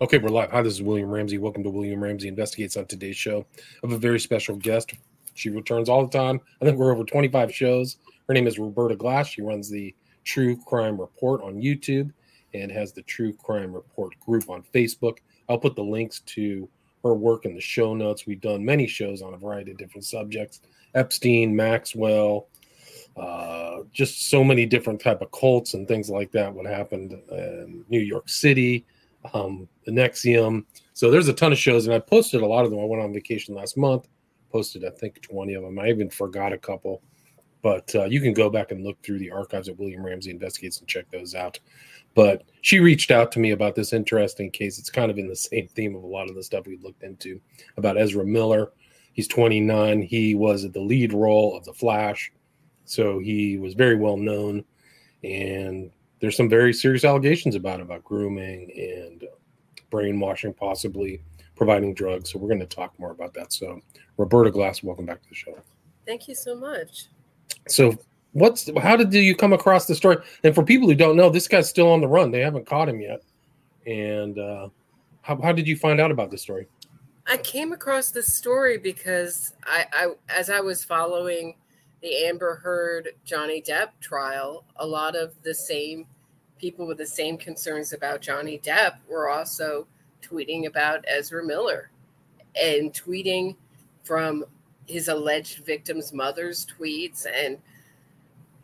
Okay, we're live. Hi, this is William Ramsey. Welcome to William Ramsey Investigates on today's show. I have a very special guest. She returns all the time. I think we're over 25 shows. Her name is Roberta Glass. She runs the True Crime Report on YouTube and has the True Crime Report group on Facebook. I'll put the links to her work in the show notes. We've done many shows on a variety of different subjects Epstein, Maxwell, uh, just so many different type of cults and things like that. What happened in New York City, um, the NXIVM. So there's a ton of shows, and I posted a lot of them. I went on vacation last month, posted I think 20 of them. I even forgot a couple, but uh, you can go back and look through the archives at William Ramsey Investigates and check those out. But she reached out to me about this interesting case. It's kind of in the same theme of a lot of the stuff we looked into about Ezra Miller. He's 29. He was the lead role of The Flash. So he was very well known. And there's some very serious allegations about about grooming and brainwashing, possibly providing drugs. So we're going to talk more about that. So, Roberta Glass, welcome back to the show. Thank you so much. So, what's how did you come across the story? And for people who don't know, this guy's still on the run. They haven't caught him yet. And uh, how, how did you find out about this story? I came across this story because I, I as I was following the Amber Heard Johnny Depp trial, a lot of the same people with the same concerns about Johnny Depp were also tweeting about Ezra Miller and tweeting from his alleged victim's mother's tweets. And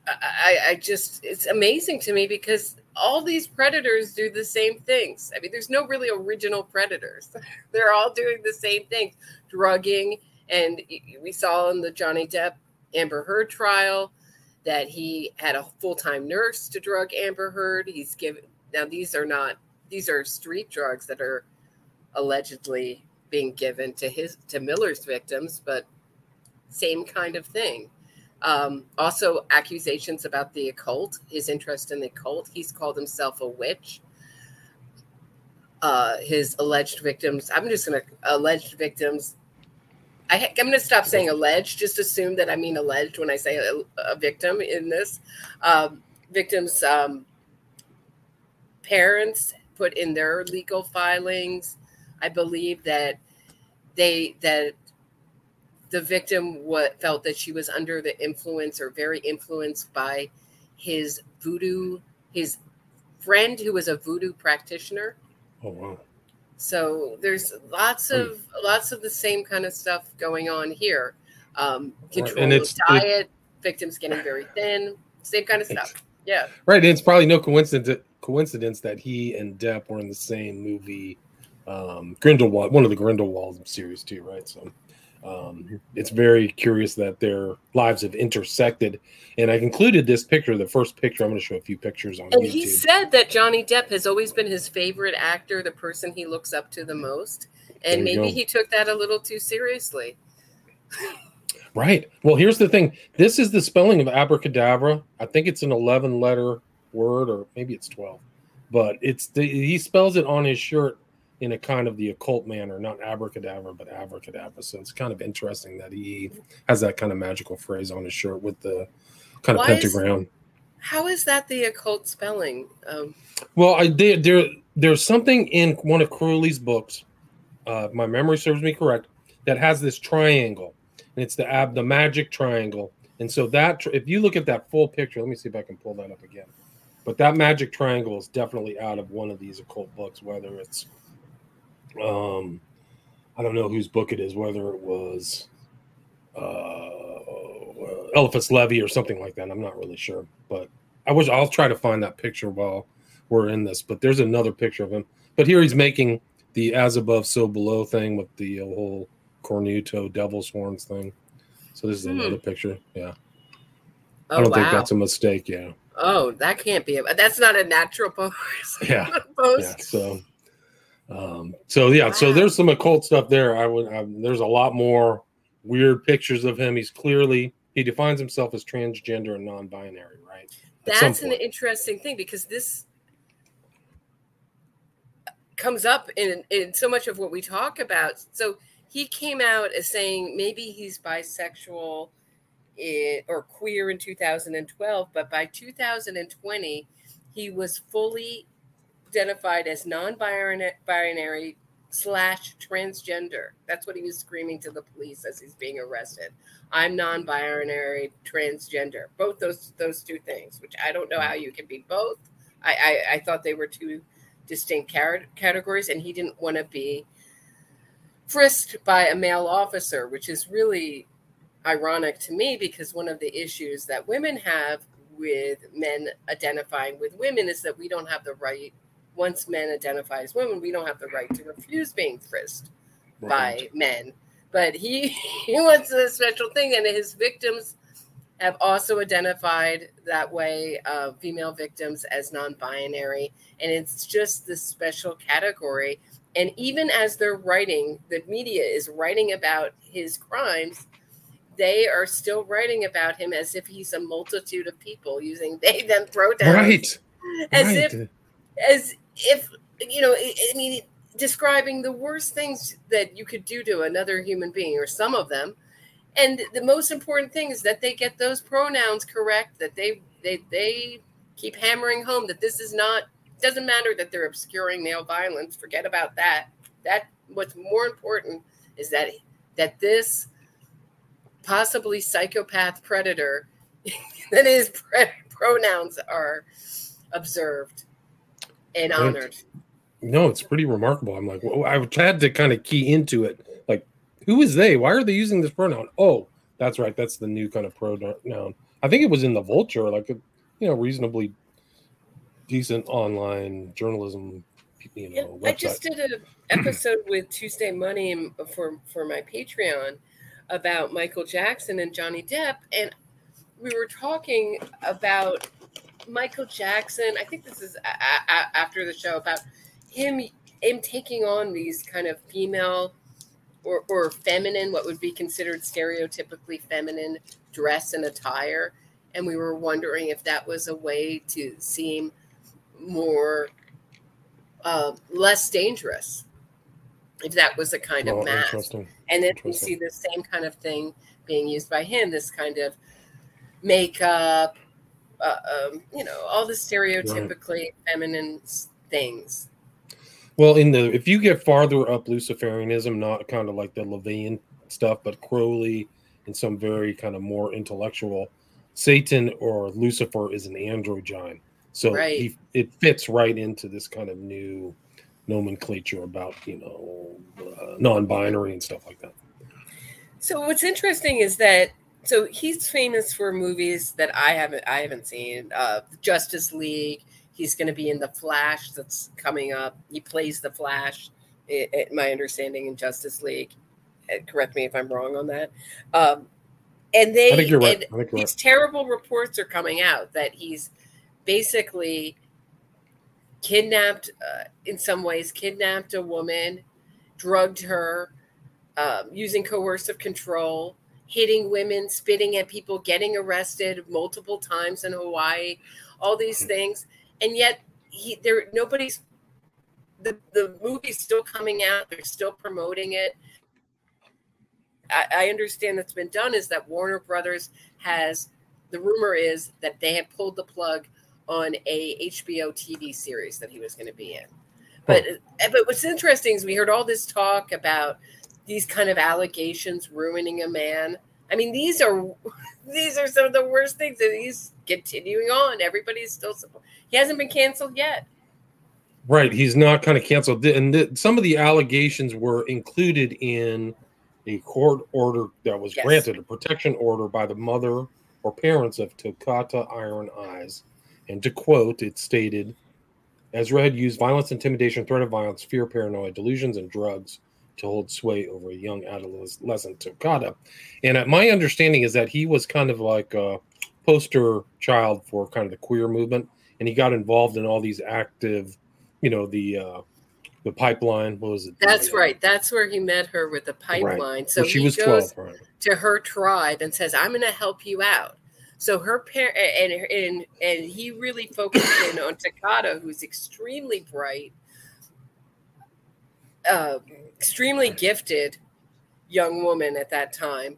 I, I just, it's amazing to me because all these predators do the same things. I mean, there's no really original predators, they're all doing the same thing drugging. And we saw in the Johnny Depp Amber Heard trial that he had a full-time nurse to drug Amber Heard. He's given now these are not these are street drugs that are allegedly being given to his to Miller's victims, but same kind of thing. Um, also, accusations about the occult, his interest in the occult. He's called himself a witch. Uh, his alleged victims, I'm just going to alleged victims I, am going to stop saying alleged. Just assume that I mean alleged when I say a, a victim in this. Um, victims' um, parents put in their legal filings. I believe that they that the victim what felt that she was under the influence or very influenced by his voodoo his friend who was a voodoo practitioner. Oh wow. So there's lots hmm. of lots of the same kind of stuff going on here. Um, control and it's, diet, victims getting very thin, same kind of stuff. Yeah. Right. And it's probably no coincidence coincidence that he and Depp were in the same movie, um, Grindelwald, one of the Grindelwald series too, right? So um, it's very curious that their lives have intersected. And I included this picture, the first picture. I'm going to show a few pictures on and YouTube. he said that Johnny Depp has always been his favorite actor, the person he looks up to the most. And maybe go. he took that a little too seriously. right. Well, here's the thing this is the spelling of abracadabra. I think it's an 11 letter word, or maybe it's 12, but it's the, he spells it on his shirt in a kind of the occult manner, not abracadabra, but abrahadabra. So it's kind of interesting that he has that kind of magical phrase on his shirt with the kind of Why pentagram. Is, how is that the occult spelling? Um, well, I did there. There's something in one of Crowley's books, uh, my memory serves me correct, that has this triangle, and it's the ab the magic triangle. And so that if you look at that full picture, let me see if I can pull that up again. But that magic triangle is definitely out of one of these occult books, whether it's um, I don't know whose book it is, whether it was uh, Eliphas Levi or something like that. I'm not really sure, but I wish I'll try to find that picture while we're in this. But there's another picture of him. But here he's making the as above, so below thing with the whole cornuto devil's horns thing. So this is hmm. another picture. Yeah. Oh, I don't wow. think that's a mistake. Yeah. Oh, that can't be. A, that's not a natural pose. Yeah. pose. Yeah. So um, so yeah, so there's some occult stuff there. I would. I, there's a lot more weird pictures of him. He's clearly he defines himself as transgender and non-binary, right? At That's an interesting thing because this comes up in in so much of what we talk about. So he came out as saying maybe he's bisexual in, or queer in 2012, but by 2020 he was fully identified as non-binary slash transgender. That's what he was screaming to the police as he's being arrested. I'm non-binary transgender. Both those those two things, which I don't know how you can be both. I I, I thought they were two distinct categories, and he didn't want to be frisked by a male officer, which is really ironic to me because one of the issues that women have with men identifying with women is that we don't have the right once men identify as women we don't have the right to refuse being frisked right. by men but he he wants a special thing and his victims have also identified that way uh, female victims as non-binary and it's just this special category and even as they're writing the media is writing about his crimes they are still writing about him as if he's a multitude of people using they them pronouns. Right. As right. if as if you know, I mean describing the worst things that you could do to another human being or some of them. And the most important thing is that they get those pronouns correct, that they they they keep hammering home that this is not doesn't matter that they're obscuring male violence, forget about that. That what's more important is that that this possibly psychopath predator that his pronouns are observed and honored. No, it's pretty remarkable. I'm like, well, I had to kind of key into it. Like, who is they? Why are they using this pronoun? Oh, that's right. That's the new kind of pronoun. I think it was in the Vulture, like a you know reasonably decent online journalism. You know, I just did an episode with Tuesday Money for for my Patreon about Michael Jackson and Johnny Depp, and we were talking about Michael Jackson. I think this is a- a- after the show about him him taking on these kind of female or, or feminine, what would be considered stereotypically feminine dress and attire. And we were wondering if that was a way to seem more uh, less dangerous if that was a kind of mask. And then we see the same kind of thing being used by him, this kind of makeup, uh, um, you know, all the stereotypically right. feminine things. Well, in the if you get farther up Luciferianism, not kind of like the LaVeyan stuff, but Crowley and some very kind of more intellectual, Satan or Lucifer is an androgyne. So right. he, it fits right into this kind of new nomenclature about you know uh, non-binary and stuff like that. So what's interesting is that so he's famous for movies that I haven't I haven't seen. Uh, Justice League. He's going to be in the Flash that's coming up. He plays the Flash. It, it, my understanding in Justice League. Uh, correct me if I'm wrong on that. Um, and they, I think you're right. I think you're these right. terrible reports are coming out that he's basically kidnapped, uh, in some ways, kidnapped a woman, drugged her, um, using coercive control, hitting women, spitting at people, getting arrested multiple times in Hawaii, all these hmm. things, and yet he there nobody's the the movie's still coming out. They're still promoting it. I, I understand that's been done is that Warner Brothers has the rumor is that they have pulled the plug on a HBO TV series that he was going to be in. But oh. but what's interesting is we heard all this talk about these kind of allegations ruining a man. I mean, these are these are some of the worst things, and he's continuing on. Everybody's still he hasn't been canceled yet. Right, he's not kind of canceled, and the, some of the allegations were included in a court order that was yes. granted, a protection order by the mother or parents of Tokata Iron Eyes and to quote, it stated, Ezra had used violence, intimidation, threat of violence, fear, paranoia, delusions, and drugs to hold sway over a young adolescent Tokata. And uh, my understanding is that he was kind of like a poster child for kind of the queer movement, and he got involved in all these active, you know, the uh, the pipeline. What was it? That's the, right. That's where he met her with the pipeline. Right. So well, she was goes 12, right. to her tribe and says, "I'm going to help you out." So her parent and and and he really focused in on Tokata, who's extremely bright, uh, extremely gifted young woman at that time,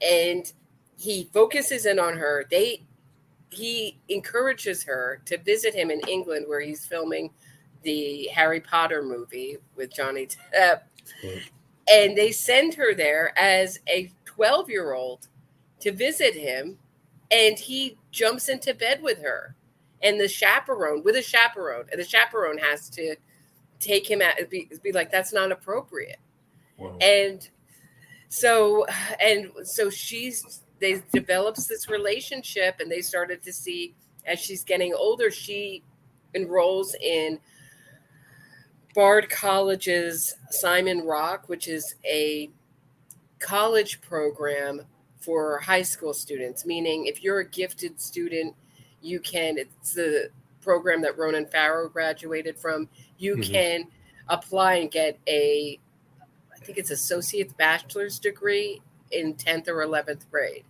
and he focuses in on her. They he encourages her to visit him in England, where he's filming the Harry Potter movie with Johnny Depp. And they send her there as a 12 year old to visit him. And he jumps into bed with her and the chaperone with a chaperone. And the chaperone has to take him out, be, be like, that's not appropriate. Wow. And so, and so she's, they develops this relationship and they started to see as she's getting older, she enrolls in Bard College's Simon Rock, which is a college program for high school students, meaning if you're a gifted student, you can, it's the program that Ronan Farrow graduated from, you mm-hmm. can apply and get a, I think it's associate's bachelor's degree in 10th or 11th grade.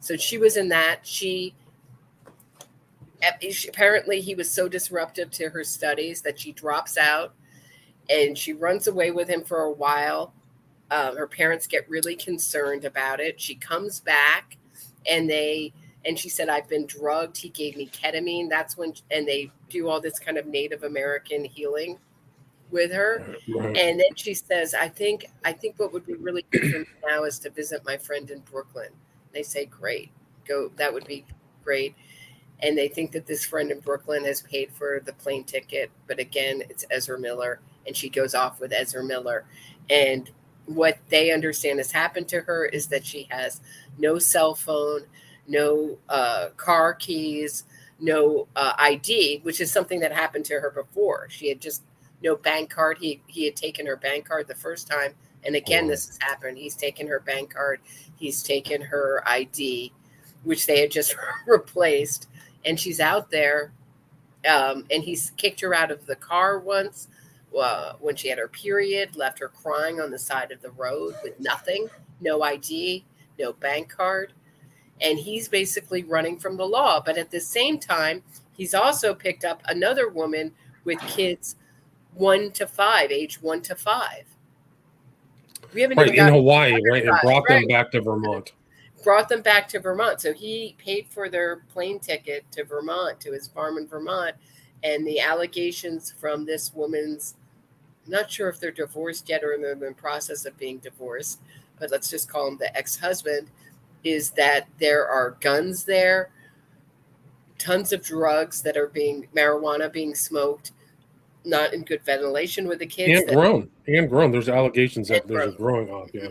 So she was in that. She apparently he was so disruptive to her studies that she drops out and she runs away with him for a while. Um, her parents get really concerned about it. She comes back and they and she said I've been drugged. He gave me ketamine. That's when and they do all this kind of Native American healing with her. Right. And then she says, I think I think what would be really good for me now is to visit my friend in Brooklyn. They say, Great, go that would be great and they think that this friend in Brooklyn has paid for the plane ticket. But again, it's Ezra Miller, and she goes off with Ezra Miller. And what they understand has happened to her is that she has no cell phone, no uh, car keys, no uh, ID, which is something that happened to her before. She had just no bank card. He he had taken her bank card the first time, and again, oh. this has happened. He's taken her bank card. He's taken her ID, which they had just replaced and she's out there. Um, and he's kicked her out of the car once uh, when she had her period, left her crying on the side of the road with nothing, no ID, no bank card. And he's basically running from the law. But at the same time, he's also picked up another woman with kids one to five, age one to five. We haven't right in Hawaii, right, and brought right. them back to Vermont brought them back to Vermont. So he paid for their plane ticket to Vermont, to his farm in Vermont. And the allegations from this woman's, not sure if they're divorced yet or in the process of being divorced, but let's just call him the ex husband, is that there are guns there, tons of drugs that are being, marijuana being smoked, not in good ventilation with the kids. And grown. And grown. There's allegations that there's a growing off. Yeah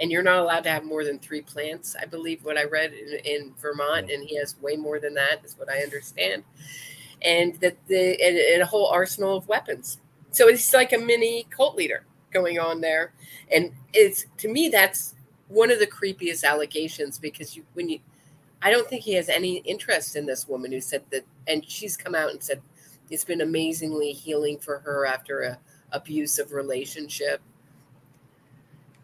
and you're not allowed to have more than three plants. I believe what I read in, in Vermont, and he has way more than that, is what I understand. And that the and, and a whole arsenal of weapons. So it's like a mini cult leader going on there, and it's to me that's one of the creepiest allegations because you when you, I don't think he has any interest in this woman who said that, and she's come out and said it's been amazingly healing for her after a abusive relationship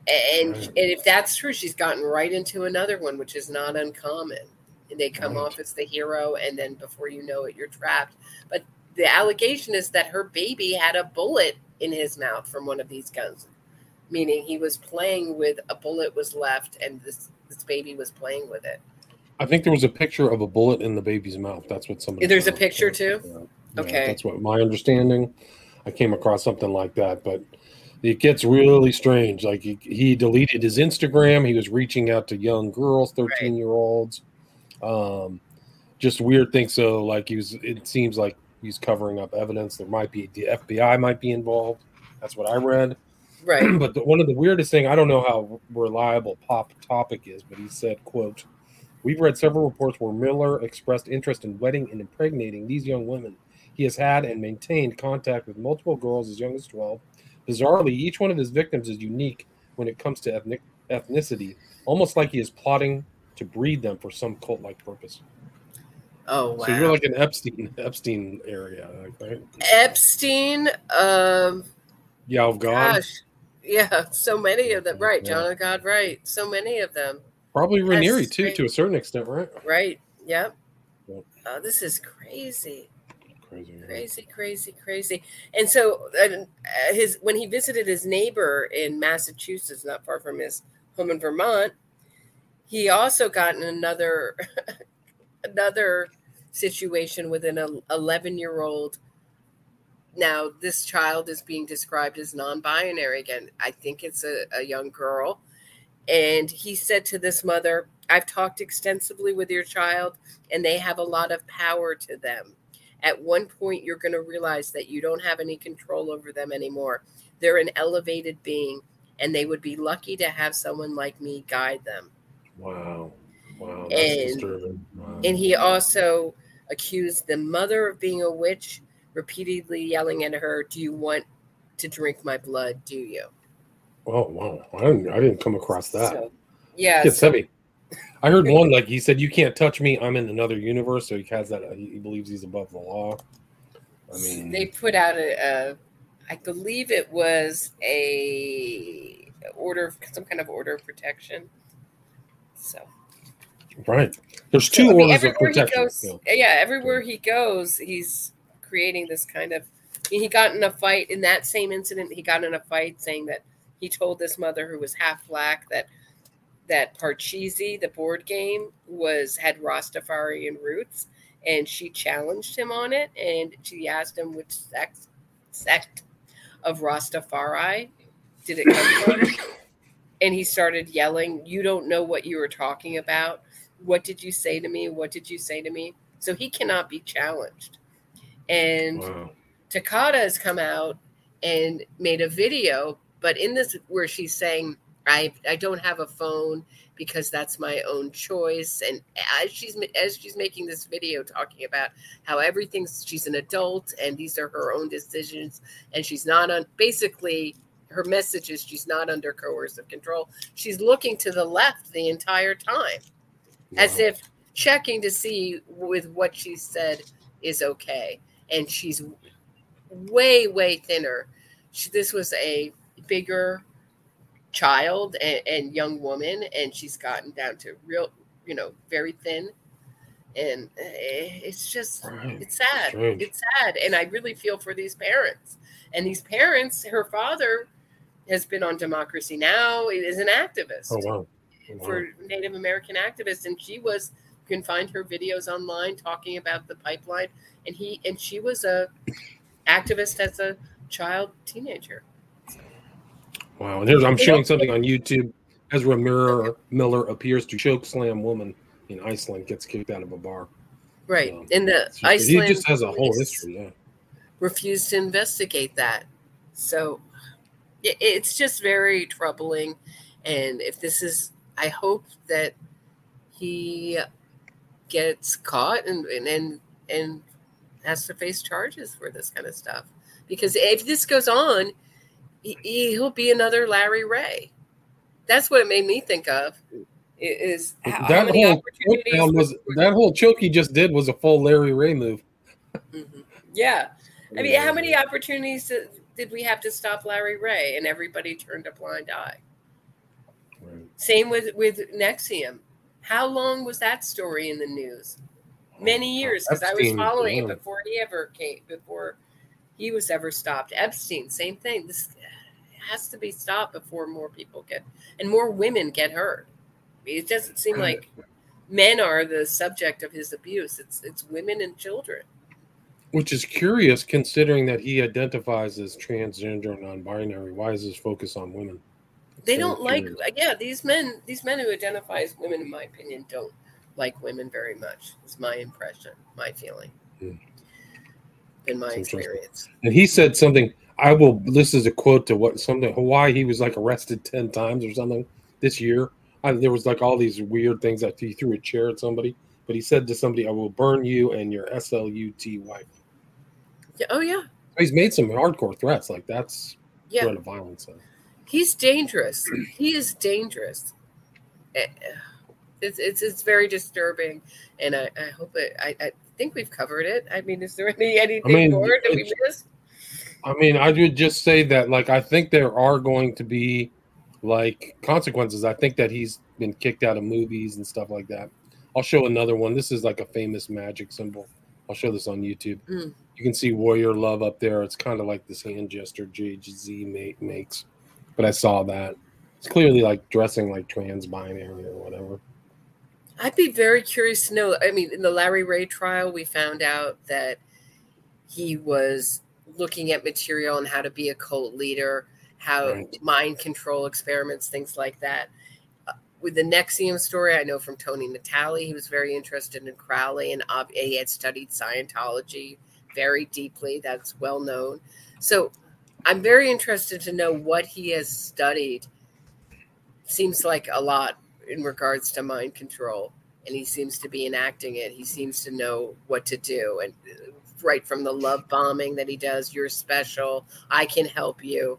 and, right. and if that's true, she's gotten right into another one, which is not uncommon. And they come right. off as the hero, and then before you know it, you're trapped. But the allegation is that her baby had a bullet in his mouth from one of these guns, meaning he was playing with a bullet was left, and this this baby was playing with it. I think there was a picture of a bullet in the baby's mouth. That's what somebody. There's a picture too. Yeah. Okay, that's what my understanding. I came across something like that, but it gets really strange. Like he, he, deleted his Instagram. He was reaching out to young girls, 13 right. year olds. Um, just weird things. So like he was, it seems like he's covering up evidence. There might be the FBI might be involved. That's what I read. Right. but the, one of the weirdest thing, I don't know how reliable pop topic is, but he said, quote, We've read several reports where Miller expressed interest in wedding and impregnating these young women. He has had and maintained contact with multiple girls as young as 12 Bizarrely, each one of his victims is unique when it comes to ethnic, ethnicity, almost like he is plotting to breed them for some cult like purpose. Oh wow! So you're like an Epstein Epstein area, right? Epstein, um, yeah, of God. Gosh, yeah, so many of them. Right, John of God. Right, so many of them. Probably Raniere too, to a certain extent, right? Right. Yep. yep. Oh, this is crazy crazy, crazy, crazy, crazy. And so, uh, his when he visited his neighbor in Massachusetts, not far from his home in Vermont, he also got in another another situation with an 11 year old now this child is being described as non-binary again. I think it's a, a young girl, and he said to this mother, "I've talked extensively with your child, and they have a lot of power to them." At one point, you're going to realize that you don't have any control over them anymore. They're an elevated being, and they would be lucky to have someone like me guide them. Wow. Wow. And-. Wow. And he also accused the mother of being a witch, repeatedly yelling at her, Do you want to drink my blood? Do you? oh, wow. I didn't, I didn't come across that. So, yeah. it's so- heavy. I heard one like he said, "You can't touch me. I'm in another universe." So he has that. uh, He believes he's above the law. I mean, they put out a, a I believe it was a order, of- some kind of order of protection. So right? There's two So, I mean, orders of protection. goes, yeah. yeah, everywhere he goes, he's creating this kind of. He got in a fight in that same incident. He got in a fight saying that he told this mother who was half black that that Parcheesi, the board game, was had Rastafarian roots, and she challenged him on it, and she asked him which sect sect of Rastafari did it come from, and he started yelling, "You don't know what you were talking about." what did you say to me? What did you say to me? So he cannot be challenged. And Wow. Tokata has come out and made a video, but in this where she's saying, I I don't have a phone because that's my own choice. And as she's as she's making this video talking about how everything's she's an adult and these are her own decisions and she's not on basically her message is she's not under coercive control. She's looking to the left the entire time as if checking to see with what she said is okay. And she's way, way thinner. She, this was a bigger child and, and young woman, and she's gotten down to real, you know, very thin. And eh, it's just, it's sad. Strange. It's sad. And I really feel for these parents. And these parents, her father has been on Democracy Now! is an activist Oh wow. Wow. for Native American activists, and she was. You can find her videos online talking about the pipeline, and he and she was a activist as a child teenager. Wow. And here's I'm showing something on YouTube. Ezra Miller Miller appears to choke slam woman in Iceland, gets kicked out of a bar. Right, Um, and the just- he just has a whole history. Yeah. refused to investigate that. So it, it's just very troubling. And if this is, I hope that he gets caught and and and, and has to face charges for this kind of stuff. Because if this goes on, he, he'll be another Larry Ray. That's what it made me think of. Is how, how that many whole opportunities was that whole choke he just did was a full Larry Ray move. Mhm. Yeah, I mean, how many opportunities did, did we have to stop Larry Ray, and everybody turned a blind eye? Right. Same with with NXIVM. How long was that story in the news? Many oh, years, because I was following yeah. it before he ever came, before he was ever stopped. Epstein, same thing. This has to be stopped before more people get and more women get hurt. It doesn't seem like men are the subject of his abuse. It's it's women and children. Which is curious considering that he identifies as transgender and non-binary. Why is his focus on women? They don't like yeah these men these men who identify as women in my opinion don't like women very much is my impression my feeling Hmm. in my experience And he said something. I will. This is a quote to what something Hawaii. He was like arrested ten times or something this year. I, there was like all these weird things that he threw a chair at somebody. But he said to somebody, "I will burn you and your SLUT wife." yeah, oh yeah He's made some hardcore threats. Like that's yeah threat of violence. So. He's dangerous he is dangerous it's it's, it's very disturbing and i, I hope it I, I think we've covered it i mean is there any anything mean, more that we missed I mean, I would just say that, like, I think there are going to be like consequences. I think that he's been kicked out of movies and stuff like that. I'll show another one. This is like a famous magic symbol. I'll show this on YouTube. Mm. You can see Warrior Love up there. It's kind of like this hand gesture Jay-Z makes, but I saw that. It's clearly like dressing like trans binary or whatever. I'd be very curious to know. I mean, in the Larry Ray trial, we found out that he was looking at material and how to be a cult leader, how Right. mind control experiments, things like that. Uh, With the NXIVM story, I know from Toni Natalie, he was very interested in Crowley and ob- he had studied Scientology very deeply. That's well known. So I'm very interested to know what he has studied. Seems like a lot in regards to mind control, and he seems to be enacting it. He seems to know what to do, and uh, right from the love bombing that he does, you're special, I can help you,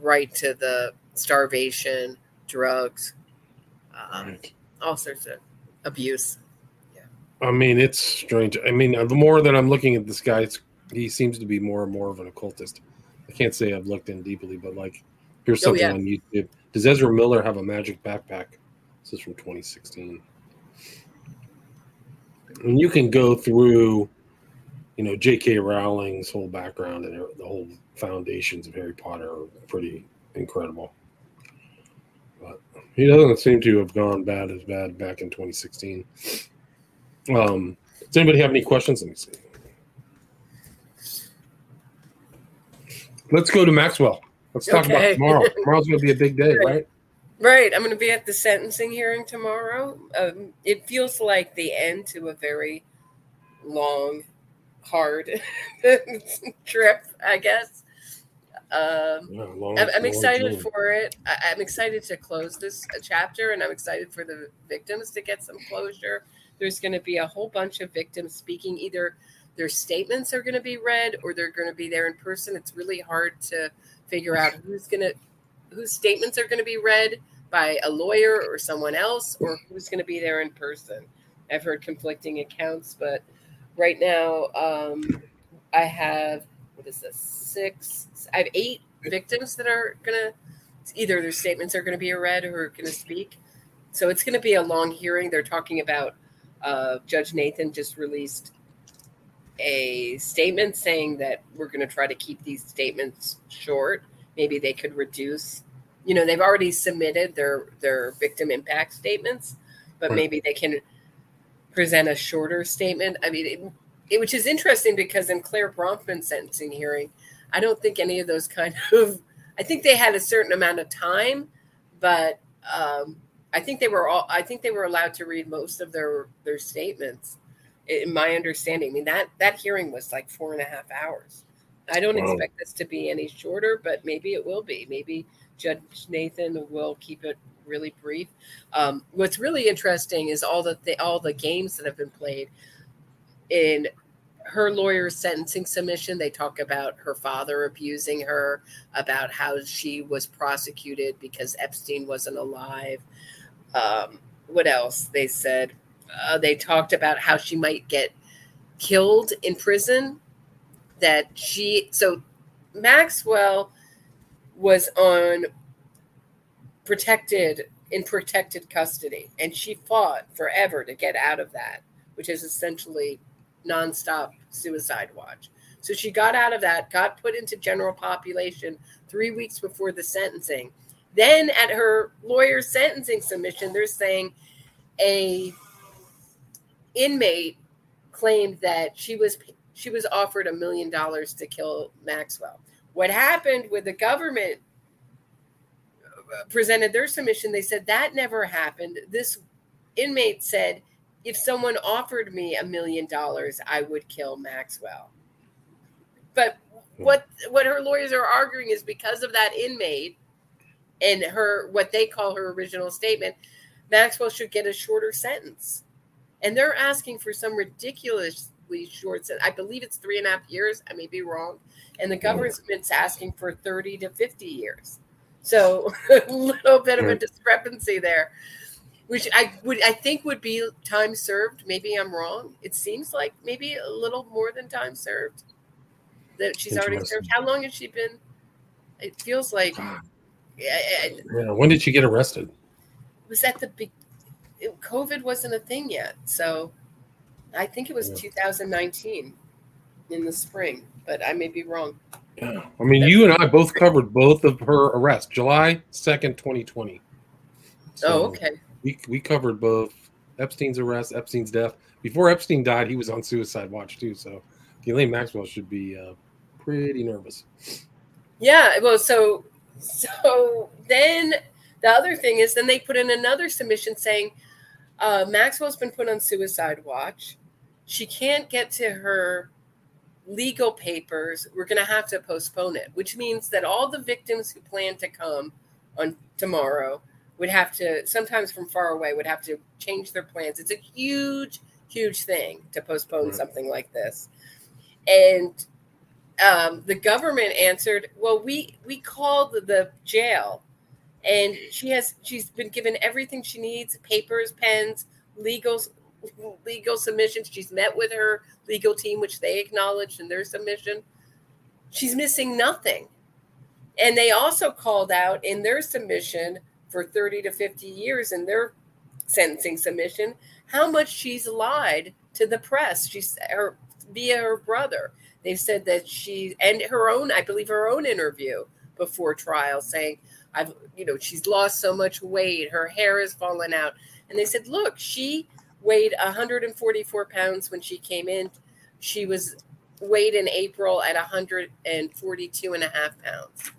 right to the starvation, drugs, um, Right. all sorts of abuse. I mean, it's strange. I mean, the more that I'm looking at this guy, it's, he seems to be more and more of an occultist. I can't say I've looked in deeply, but like, here's Oh, something yeah. on YouTube. Does Ezra Miller have a magic backpack? This is from 2016. And you can go through, you know, J.K. Rowling's whole background and the whole foundations of Harry Potter are pretty incredible. But he doesn't seem to have gone bad as bad back in 2016. Um, does anybody have any questions? Let me see. Let's go to Maxwell. Let's talk about tomorrow. Tomorrow's going to be a big day, Right. right? Right. I'm going to be at the sentencing hearing tomorrow. Um, it feels like the end to a very long, hard trip, I guess. Um, Yeah, long- I'm, I'm excited journey. for it. I, I'm excited to close this uh, chapter, and I'm excited for the victims to get some closure. There's going to be a whole bunch of victims speaking. Either their statements are going to be read, or they're going to be there in person. It's really hard to figure out who's going to whose statements are going to be read by a lawyer or someone else, or who's going to be there in person. I've heard conflicting accounts, but right now um, I have what is this six? I have eight victims that are gonna either their statements are going to be read or going to speak. So it's going to be a long hearing. They're talking about uh, Judge Nathan just released a statement saying that we're going to try to keep these statements short. Maybe they could reduce. You know, they've already submitted their their victim impact statements, but Right. maybe they can present a shorter statement. I mean, it, it, which is interesting because in Clare Bronfman's sentencing hearing, I don't think any of those kind of. I think they had a certain amount of time, but um, I think they were all. I think they were allowed to read most of their their statements. In my understanding, I mean that that hearing was like four and a half hours. I don't Wow. expect this to be any shorter, but maybe it will be. Maybe Judge Nathan will keep it really brief. Um, what's really interesting is all the, the all the games that have been played in her lawyer's sentencing submission. They talk about her father abusing her, about how she was prosecuted because Epstein wasn't alive. Um, what else? They said uh, they talked about how she might get killed in prison. That she so Maxwell was on protected in protected custody and she fought forever to get out of that which is essentially nonstop suicide watch so she got out of that got put into general population three weeks before the sentencing then at her lawyer's sentencing submission they're saying a inmate claimed that she was she was offered a million dollars to kill maxwell what happened with the government uh, presented their submission, they said that never happened. This inmate said, if someone offered me a million dollars, I would kill Maxwell. But what what her lawyers are arguing is because of that inmate and her what they call her original statement, Maxwell should get a shorter sentence. And they're asking for some ridiculously short sentence. I believe it's three and a half years. I may be wrong. And the mm-hmm. government's asking for 30 to 50 years. So a little bit of a discrepancy there, which I would I think would be time served. Maybe I'm wrong. It seems like maybe a little more than time served that she's already served. How long has she been? It feels like ah. yeah, it Yeah. When did she get arrested? was at the big. It, COVID wasn't a thing yet, so I think it was Yeah. 2019 in the spring, but I may be wrong. Yeah. I mean, you and I both covered both of her arrests, July 2nd, 2020. oh, okay. We, we covered both Epstein's arrest, Epstein's death. Before Epstein died, he was on suicide watch too. So Ghislaine Maxwell should be uh, pretty nervous. Yeah, well, so so then the other thing is then they put in another submission saying uh, Maxwell's been put on suicide watch. She can't get to her legal papers. We're going to have to postpone it, which means that all the victims who plan to come on tomorrow would have to, sometimes from far away, would have to change their plans. It's a huge, huge thing to postpone Right. something like this. And um, the government answered, "Well, we we called the jail, and she has she's been given everything she needs: papers, pens, legal legal submissions. She's met with her legal team, which they acknowledged in their submission. She's missing nothing, and they also called out in their submission for thirty to fifty years in their sentencing submission how much she's lied to the press. She's her via her brother." They've said that she and her own, I believe, her own interview before trial saying, "I've, you know, she's lost so much weight, her hair has fallen out." And they said, "Look, she weighed 144 pounds when she came in. She was weighed in April at 142 and a half pounds."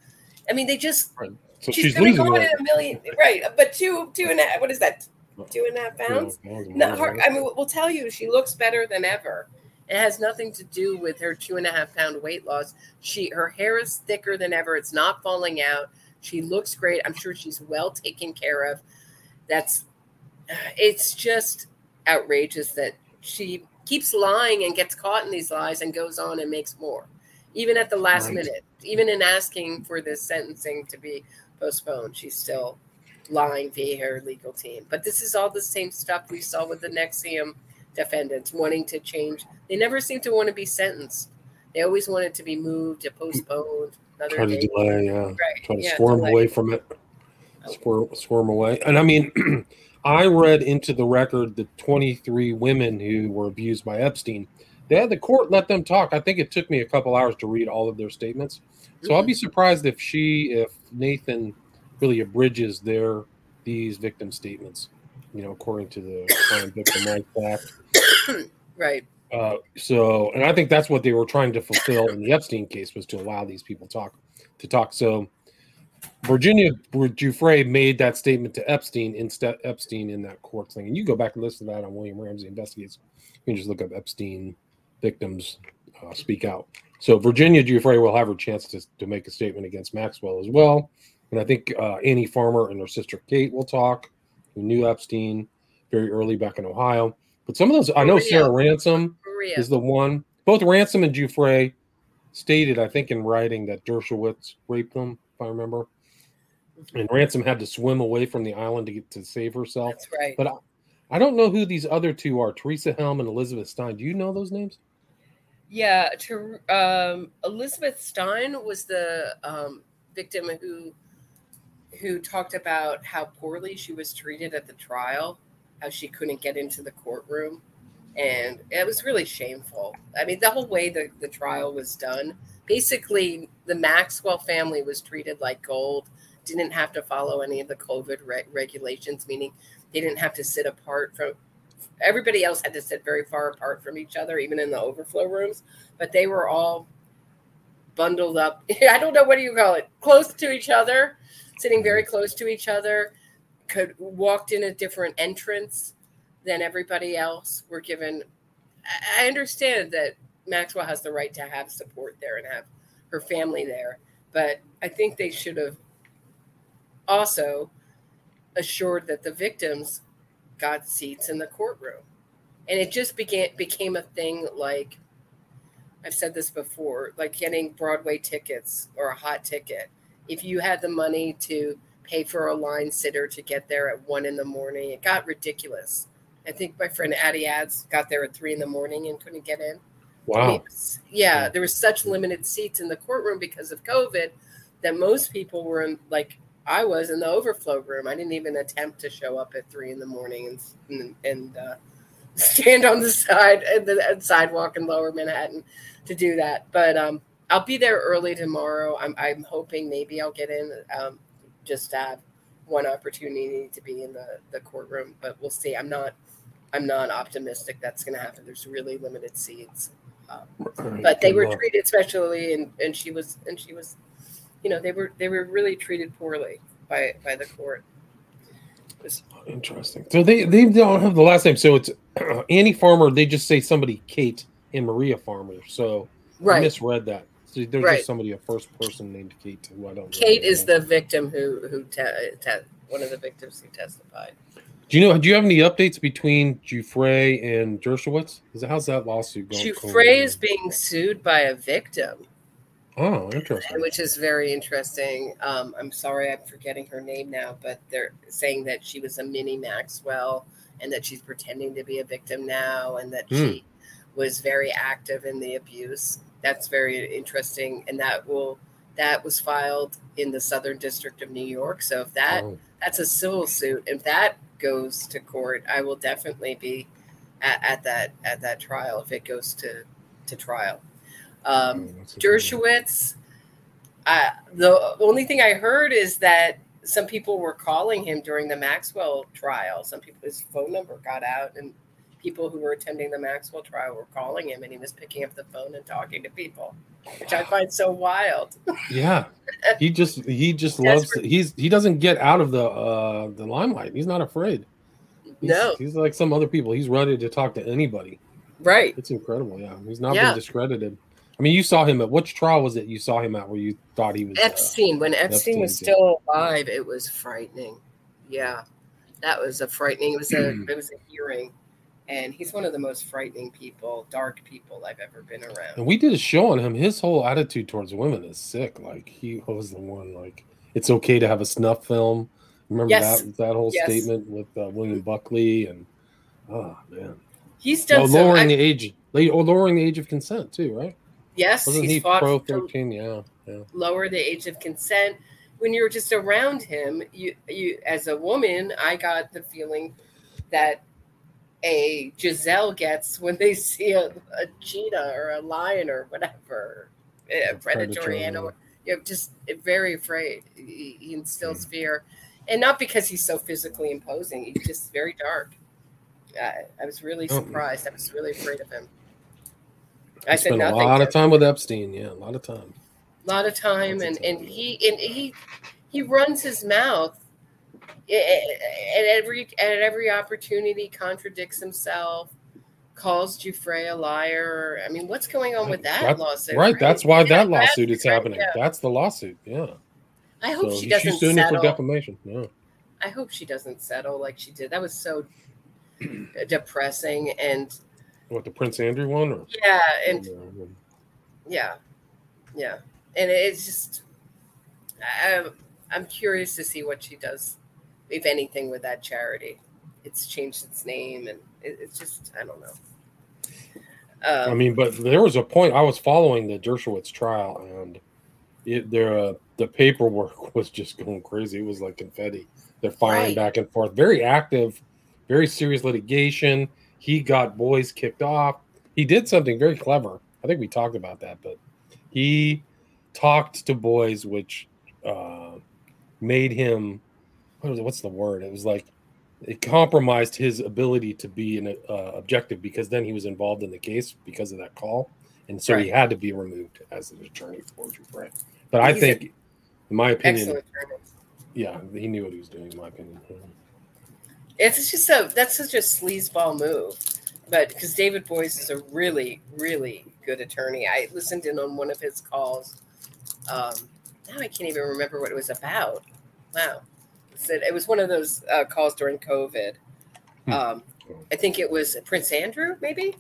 I mean, they just So she's, she's, losing go in a million, right? But two, two and a half. What is that? Two and a half pounds. Not hard. I mean, we'll tell you, she looks better than ever. It has nothing to do with her two and a half pound weight loss. She her hair is thicker than ever. It's not falling out. She looks great. I'm sure she's well taken care of. That's it's just outrageous that she keeps lying and gets caught in these lies and goes on and makes more, even at the last Right. minute. Even in asking for this sentencing to be postponed, she's still lying via her legal team. But this is all the same stuff we saw with the NXIVM defendants wanting to change. They never seem to want to be sentenced. They always wanted to be moved, to postponed, another Try to day. delay, yeah. Right. Try to yeah, squirm delay. away from it. Oh. Squirm, squirm away. And I mean, I read into the record the 23 women who were abused by Epstein. They had the court let them talk. I think it took me a couple hours to read all of their statements. So I'll mm-hmm. be surprised if she, if Nathan really abridges their these victim statements, you know, according to the Crime Victim Rights Act. Right. Uh, so, and I think that's what they were trying to fulfill in the Epstein case was to allow these people talk to talk. So, Virginia Giuffre made that statement to Epstein instead Epstein in that court thing, and you go back and listen to that on William Ramsey investigates. You can just look up Epstein victims uh, speak out. So Virginia Giuffre will have her chance to, to make a statement against Maxwell as well, and I think uh, Annie Farmer and her sister Kate will talk, who knew Epstein very early back in Ohio. But some of those, I know Sarah Ransom Is the one. Both Ransom and Giuffre stated, I think, in writing that Dershowitz raped them, if I remember. And Ransom had to swim away from the island to get to save herself. That's right. But I, I don't know who these other two are, Teresa Helm and Elizabeth Stein. Do you know those names? Yeah, to um, Elizabeth Stein was the um, victim who who talked about how poorly she was treated at the trial, how she couldn't get into the courtroom, and it was really shameful. I mean, the whole way the, the trial was done, basically, the Maxwell family was treated like gold. Didn't have to follow any of the COVID re- regulations, meaning they didn't have to sit apart from everybody else had to sit very far apart from each other, even in the overflow rooms. But they were all bundled up. I don't know what do you call it, close to each other, sitting very mm-hmm. close to each other. Could walked in a different entrance than everybody else. Were given. I- understand that Maxwell has the right to have support there and have her family there, but I think they should have also assured that the victims got seats in the courtroom. And it just began became a thing like I've said this before, like getting Broadway tickets or a hot ticket. If you had the money to pay for a line sitter to get there at one in the morning, it got ridiculous. I think my friend Addie Ads got there at three in the morning and couldn't get in. Wow. It's- yeah, there was such limited seats in the courtroom because of COVID that most people were in, like I was in the overflow room. I didn't even attempt to show up at three in the morning and and, and uh, stand on the side at the at sidewalk in Lower Manhattan to do that. But um, I'll be there early tomorrow. I'm I'm hoping maybe I'll get in um, just to have one opportunity to be in the the courtroom. But we'll see. I'm not I'm not optimistic that's going to happen. There's really limited seats. Um, but they were treated specially, and, and she was and she was, you know, they were they were really treated poorly by by the court. Was, Interesting. So they they don't have the last name. So it's Annie Farmer. They just say somebody Kate and Maria Farmer. So right. I misread that. So there's right. just somebody a first person named Kate who I don't. Kate is the victim who who te- te- one of the victims who testified. Do you know? Do you have any updates between Giuffre and Dershowitz? How's that lawsuit going? Giuffre is being sued by a victim. Oh, interesting. Which is very interesting. Um, I'm sorry, I'm forgetting her name now, but they're saying that she was a mini Maxwell and that she's pretending to be a victim now, and that mm. she was very active in the abuse. That's very interesting, and that will that was filed in the Southern District of New York. So if that oh. that's a civil suit, if that goes to court, I will definitely be at, at that at that trial if it goes to to trial. Um, oh, Dershowitz, uh, the only thing I heard is that some people were calling him during the Maxwell trial. Some people, his phone number got out, and people who were attending the Maxwell trial were calling him, and he was picking up the phone and talking to people, which I find so wild. yeah, he just he just loves. He's he doesn't get out of the uh the limelight. He's not afraid. He's, no, he's like some other people. He's ready to talk to anybody. Right. It's incredible. Yeah, he's not yeah. been discredited. I mean, you saw him at which trial was it? You saw him at where you thought he was uh, Epstein. Uh, when Epstein, Epstein was still alive, it was frightening. Yeah, that was a frightening. It was a it was a hearing and he's one of the most frightening people, dark people I've ever been around. And we did a show on him. His whole attitude towards women is sick. Like he was the one like it's okay to have a snuff film. Remember yes. that that whole yes. statement with uh, William Buckley and oh man, he's done oh, lowering the age, lowering the age of consent too, right? Yes, wasn't he pro thirteen? Yeah, yeah. Lower the age of consent. When you're just around him, you you as a woman, I got the feeling that a Giselle gets when they see a, a cheetah or a lion or whatever, a predatory animal. You're just very afraid. He, he instills mm. fear, and not because he's so physically imposing. He's just very dark. I, I was really oh. surprised. I was really afraid of him. I, I spent a lot of time with Epstein. Yeah, a lot of time. A lot of time, and and he and he he runs his mouth at every at every opportunity contradicts himself calls Giuffre a liar. I mean, what's going on with that, that lawsuit? Right, right, that's why that lawsuit is happening. Yeah. That's the lawsuit. Yeah. I hope so she doesn't she's suing settle. for defamation. Yeah. I hope she doesn't settle like she did. That was so depressing and what the Prince Andrew one or yeah and yeah yeah and it's just I'm I'm curious to see what she does if anything, with that charity. It's changed its name, and it, it's just I don't know. Um, I mean, but there was a point I was following the Dershowitz trial, and it there uh, the paperwork was just going crazy. It was like confetti. They're firing right. back and forth. Very active, very serious litigation. He got Boies kicked off. He did something very clever. I think we talked about that, but he talked to Boies, which uh, made him what it, what's the word? It was like it compromised his ability to be an uh, objective because then he was involved in the case because of that call, and so right. he had to be removed as an attorney for Giuffre. But I think, in my opinion, yeah, he knew what he was doing. In my opinion, it's just so that's such a sleazeball move. But because David Boies is a really, really good attorney, I listened in on one of his calls. Um, now I can't even remember what it was about. Wow it was one of those uh, calls during COVID. Hmm. Um, I think it was Prince Andrew, maybe.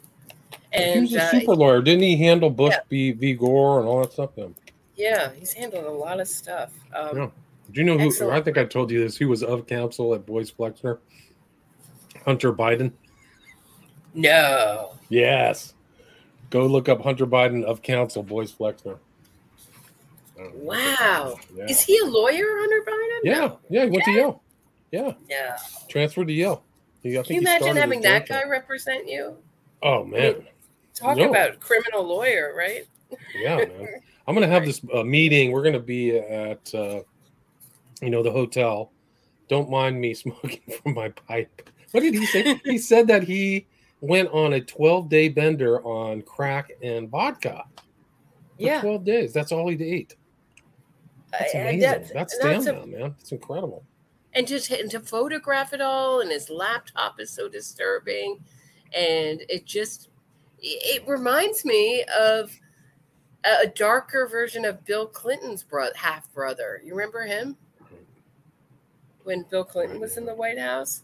And he was a uh, super lawyer, didn't he? Handle Bush yeah. v. Gore and all that stuff. Yeah. yeah, he's handled a lot of stuff. Um, yeah. Do you know who? Excellent. I think I told you this. Who was of counsel at Boies Flexner? Hunter Biden. No. Yes. Go look up Hunter Biden of counsel, Boies Flexner. Wow. Yeah. Is he a lawyer, Hunter Biden? Yeah. No. Yeah. He went yeah. to Yale. Yeah. Yeah. Transferred to Yale. He, Can you imagine having that guy represent you? Oh, man. talk no. about criminal lawyer, right? Yeah, man. I'm going to have this uh, meeting. We're going to be at, uh, you know, the hotel. Don't mind me smoking from my pipe. What did he say? he said that he went on a 12 day bender on crack and vodka. Yeah. 12 days. That's all he ate. That's amazing. that's- That's that's a- stamina, man. It's incredible. and just and to photograph it all and his laptop is so disturbing and it just it reminds me of a darker version of bill clinton's bro- half brother you remember him when bill clinton was in the white house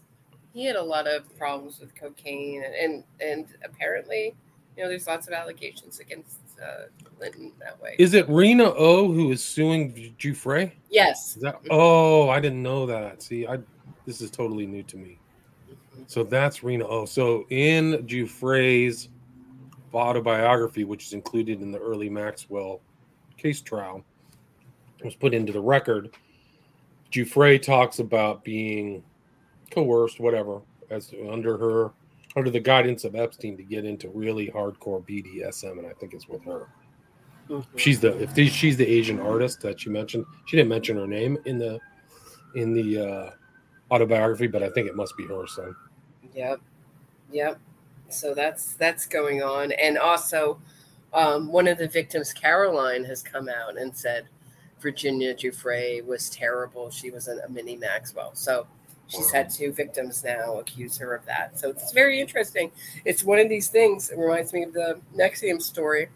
he had a lot of problems with cocaine and and, and apparently you know there's lots of allegations against uh, clinton that way Is it Rena O who is suing Giuffre? yes Is that oh I didn't know that. See, I this is totally new to me. So that's Rena O. So in Giuffre's autobiography, which is included in the early Maxwell case trial, was put into the record. Jufrey talks about being coerced, whatever, as under her under the guidance of Epstein to get into really hardcore BDSM, and I think it's with her. Mhm. She's the if the, she's the Asian artist that you mentioned. She didn't mention her name in the in the uh, autobiography, but I think it must be her. So Yep. Yep. So that's that's going on. And also um, one of the victims, Caroline, has come out and said Virginia Giuffre was terrible. She was a mini Maxwell. So she's had two victims now accuse her of that. So it's very interesting. It's one of these things. It reminds me of the NXIVM story.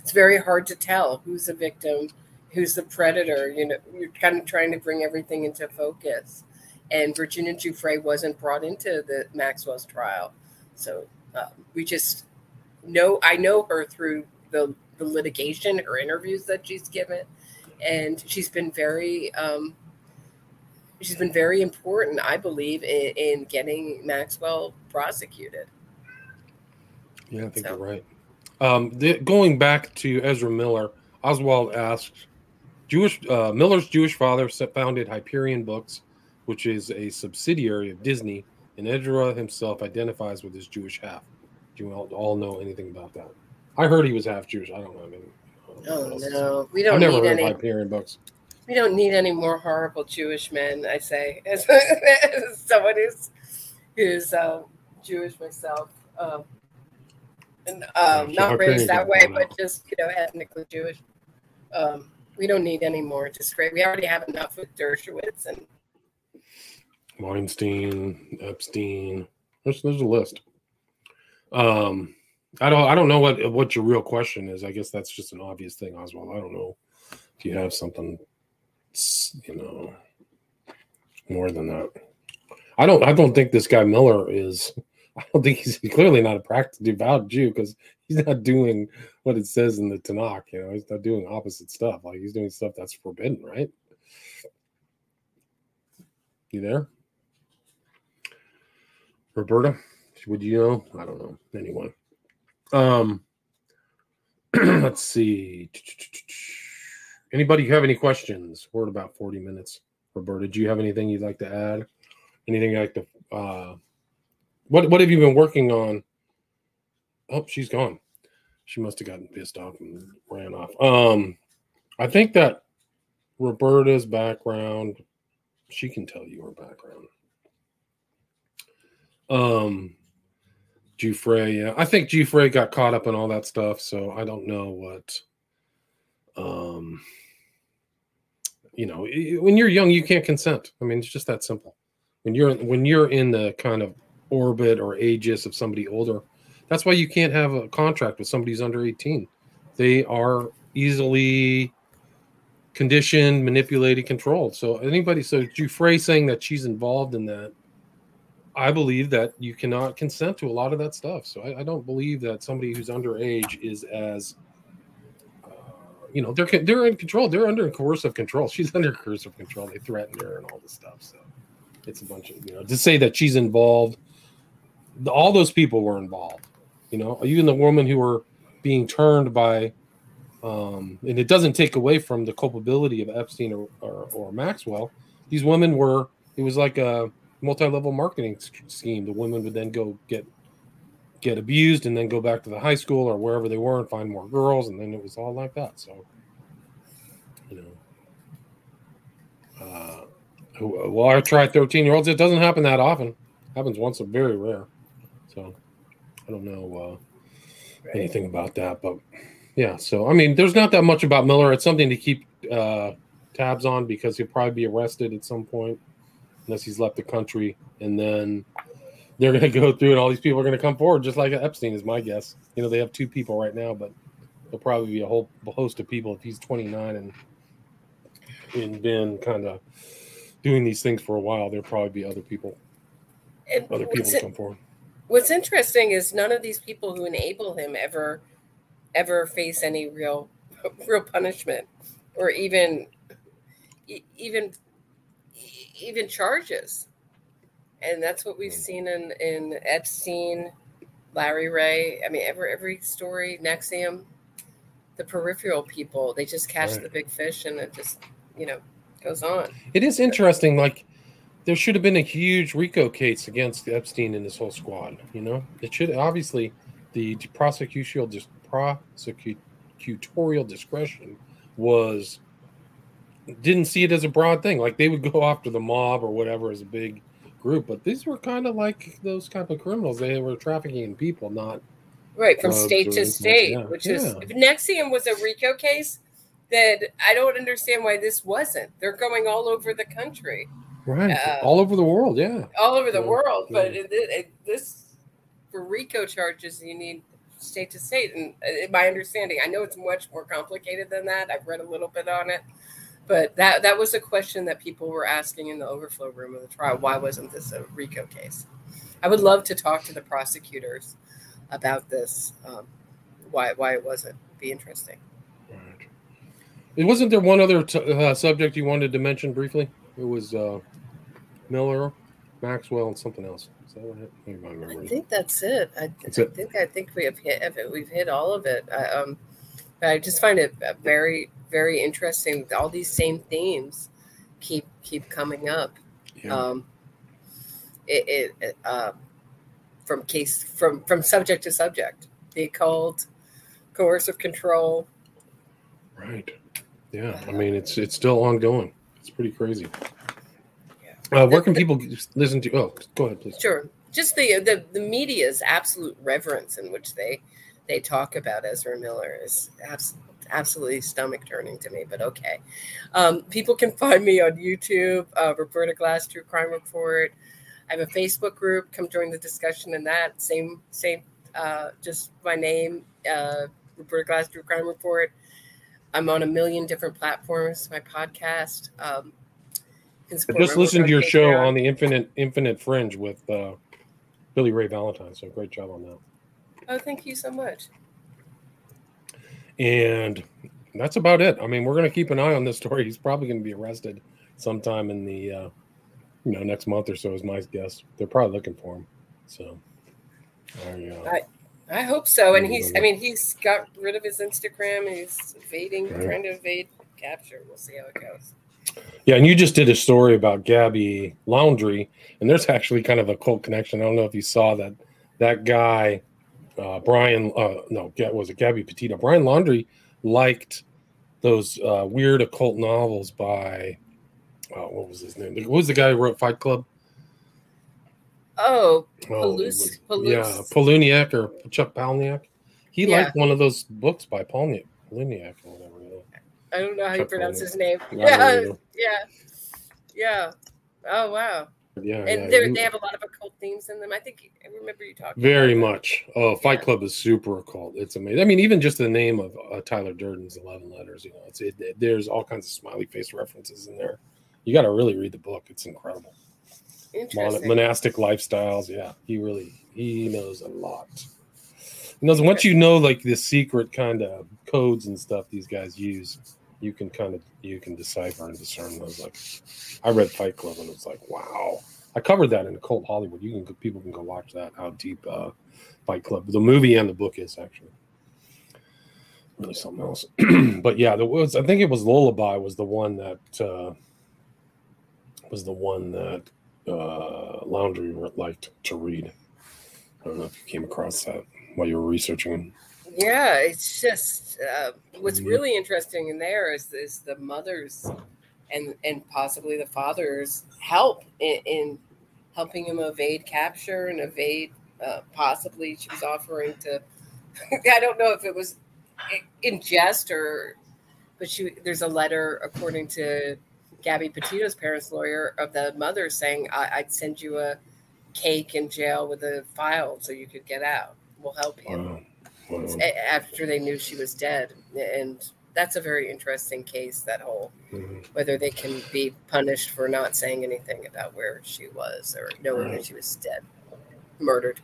It's very hard to tell who's a victim, who's the predator. You know, you're kind of trying to bring everything into focus and Virginia Giuffre wasn't brought into the Maxwell's trial. So um, we just know I know her through the, the litigation, her interviews that she's given, and she's been very um, she's been very important, I believe, in, in getting Maxwell prosecuted. yeah, I think So- you're right. Um, the, going back to Ezra Miller, Oswald asked, Jewish uh, Miller's Jewish father founded Hyperion Books, which is a subsidiary of Disney, and Ezra himself identifies with his Jewish half. Do you all, all know anything about that? I heard he was half Jewish. I don't know. I mean, I don't know Oh what else to say. no, we I've don't never need heard any. of Hyperion Books. We don't need any more horrible Jewish men. I say, as, as someone who's who's uh, Jewish myself, um, and um, not raised that way, but just you know, ethnically Jewish. Um, we don't need any more disgrace. We already have enough with Dershowitz, and Weinstein, Epstein. There's there's a list. Um, I don't I don't know what what your real question is. I guess that's just an obvious thing, Oswald. I don't know if you have something, you know, more than that. I don't I don't think this guy Miller is. I don't think he's clearly not a practiced devout Jew because he's not doing what it says in the Tanakh. You know, he's not doing opposite stuff. Like he's doing stuff that's forbidden, right? You there? Roberta, would you know? I don't know. Anyway, um, let's see. Anybody have any questions? We're at about forty minutes. Roberta, do you have anything you'd like to add? Anything you'd like to? Uh, what What have you been working on? Oh, she's gone. She must have gotten pissed off and ran off. Um, I think that Roberta's background. She can tell you her background. Um, Giuffre, yeah, I think Giuffre got caught up in all that stuff, so I don't know what. Um, you know, when you're young, you can't consent. I mean, it's just that simple. When you're when you're in the kind of orbit or aegis of somebody older, that's why you can't have a contract with somebody who's under 18. They are easily conditioned, manipulated, controlled. So anybody, so Giuffre saying that she's involved in that, I believe that you cannot consent to a lot of that stuff. So I, I don't believe that somebody who's underage is as, you know, they're they're in control. They're under coercive control. She's under coercive control. They threaten her and all this stuff. So it's a bunch of you know to say that she's involved. All those people were involved. You know, even the woman who were being turned by um, and it doesn't take away from the culpability of Epstein or, or, or Maxwell. These women were, it was like a multi-level marketing scheme. The women would then go get get abused and then go back to the high school or wherever they were and find more girls, and then it was all like that. So, you know, uh, well, I tried thirteen-year-olds. It doesn't happen that often. happens once, a very rare. So I don't know uh, anything about that, but yeah. So I mean, there's not that much about Miller. It's something to keep uh, tabs on because he'll probably be arrested at some point, unless he's left the country, and then they're going to go through, and all these people are going to come forward, just like Epstein is my guess. You know, they have two people right now, but there'll probably be a whole host of people if he's 29 and and been kind of doing these things for a while. There'll probably be other people, And other people come forward. what's interesting is none of these people who enable him ever ever face any real real punishment or even even even charges and that's what we've mm. seen in in epstein larry ray i mean every every story NXIVM the peripheral people they just catch Right. the big fish and it just you know goes on It is interesting. Like there should have been a huge RICO case against Epstein and his whole squad. You know, it should obviously the prosecutorial dis- prosecutorial discretion was didn't see it as a broad thing. Like they would go after the mob or whatever as a big group, but these were kind of like those type of criminals. They were trafficking in people, not right from state to state that. which is Yeah. if NXIVM was a rico case that i don't understand why this wasn't they're going all over the country right Uh, all over the world. Yeah, all over the Yeah, world but it, it, it- this for rico charges you need state to state and uh, in my understanding i know it's much more complicated than that i've read a little bit on it but that that was a question that people were asking in the overflow room of the trial why wasn't this a rico case i would love to talk to the prosecutors about this um, why why it wasn't be interesting Right. It wasn't there one other t- uh, subject you wanted to mention briefly? It was uh, Miller, Maxwell, and something else. Is that what it? Maybe I. I think that's it. I, That's I it. think I think we have hit we've hit all of it. I, um, but I just find it very very interesting. All these same themes keep keep coming up. Yeah. Um, it, it, uh, from case from from subject to subject. The occult, coercive control. right. Yeah. I mean, it's it's still ongoing. It's pretty crazy. Uh, where can people listen to? Oh, go ahead, please. Sure. Just the the the media's absolute reverence in which they they talk about Ezra Miller is abs- absolutely stomach turning to me. But okay, um, people can find me on YouTube, uh, Roberta Glass True Crime Report. I have a Facebook group. Come join the discussion in that. Same same. Uh, just my name, uh, Roberta Glass True Crime Report. I'm on a million different platforms. My podcast. Um, just listened to your show on the Infinite Infinite Fringe with uh, Billy Ray Valentine. So great job on that. Oh, thank you so much. And that's about it. I mean, we're going to keep an eye on this story. He's probably going to be arrested sometime in the, uh, you know, next month or so, is my guess. They're probably looking for him. So, there you. I- I hope so. And he's. I mean, he's got rid of his Instagram. He's evading, Right. trying to evade capture. We'll see how it goes. Yeah, and you just did a story about Gabby Laundrie, and there's actually kind of a cult connection. I don't know if you saw that. That guy, uh, Brian, uh, no, was it Gabby Petito? Brian Laundrie liked those uh, weird occult novels by, uh, what was his name? What was the guy who wrote Fight Club? Oh, Oh, was- yeah, Poluniak or Chuck Palahniuk. He Yeah. liked one of those books by Polniak, Poluniak or whatever. I don't know how you pronounce Palahniuk. his name. Yeah, yeah, yeah. Oh wow! Yeah, And yeah, they have a lot of occult themes in them. I think I remember you talking. Very much. Oh, Fight Yeah. Club is super occult. It's amazing. I mean, even just the name of uh, Tyler Durden's Eleven Letters. You know, it's it, it- there's all kinds of smiley face references in there. You got to really read the book. It's incredible. Mon- Interesting. monastic lifestyles. Yeah, he really he knows a lot. He knows once you know like the secret kind of codes and stuff these guys use, you can kind of you can decipher and discern those. Like, I read Fight Club and it's like, wow. I covered that in Cult Hollywood. You can people can go watch that. How deep uh, Fight Club, the movie and the book is actually really something else. but yeah, there was. I think it was Lullaby was the one that uh, was the one that uh, Laundrie liked to read. I don't know if you came across that while you were researching. Yeah, it's just uh, what's really interesting in there is is the mothers and and possibly the fathers help in, in helping him evade capture and evade Uh, possibly she was offering to. I don't know if it was in jest or, but she there's a letter according to Gabby Petito's parents' lawyer of the mother saying I, would send you a cake in jail with a file so you could get out. We'll help you. Wow. Wow. After they knew she was dead, and that's a very interesting case. That whole mm-hmm. whether they can be punished for not saying anything about where she was or knowing right. that she was dead, murdered.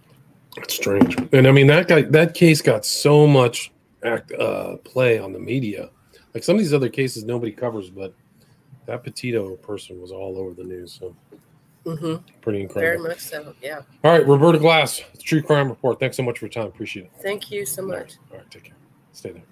It's strange, and I mean that guy. That case got so much act uh, play on the media. Like some of these other cases, nobody covers, but that Petito person was all over the news. So mm-hmm. pretty incredible. Very much so. Yeah. All right, Roberta Glass, True Crime Report. Thanks so much for your time. Appreciate it. Thank you so much. All right, all right take care. Stay there.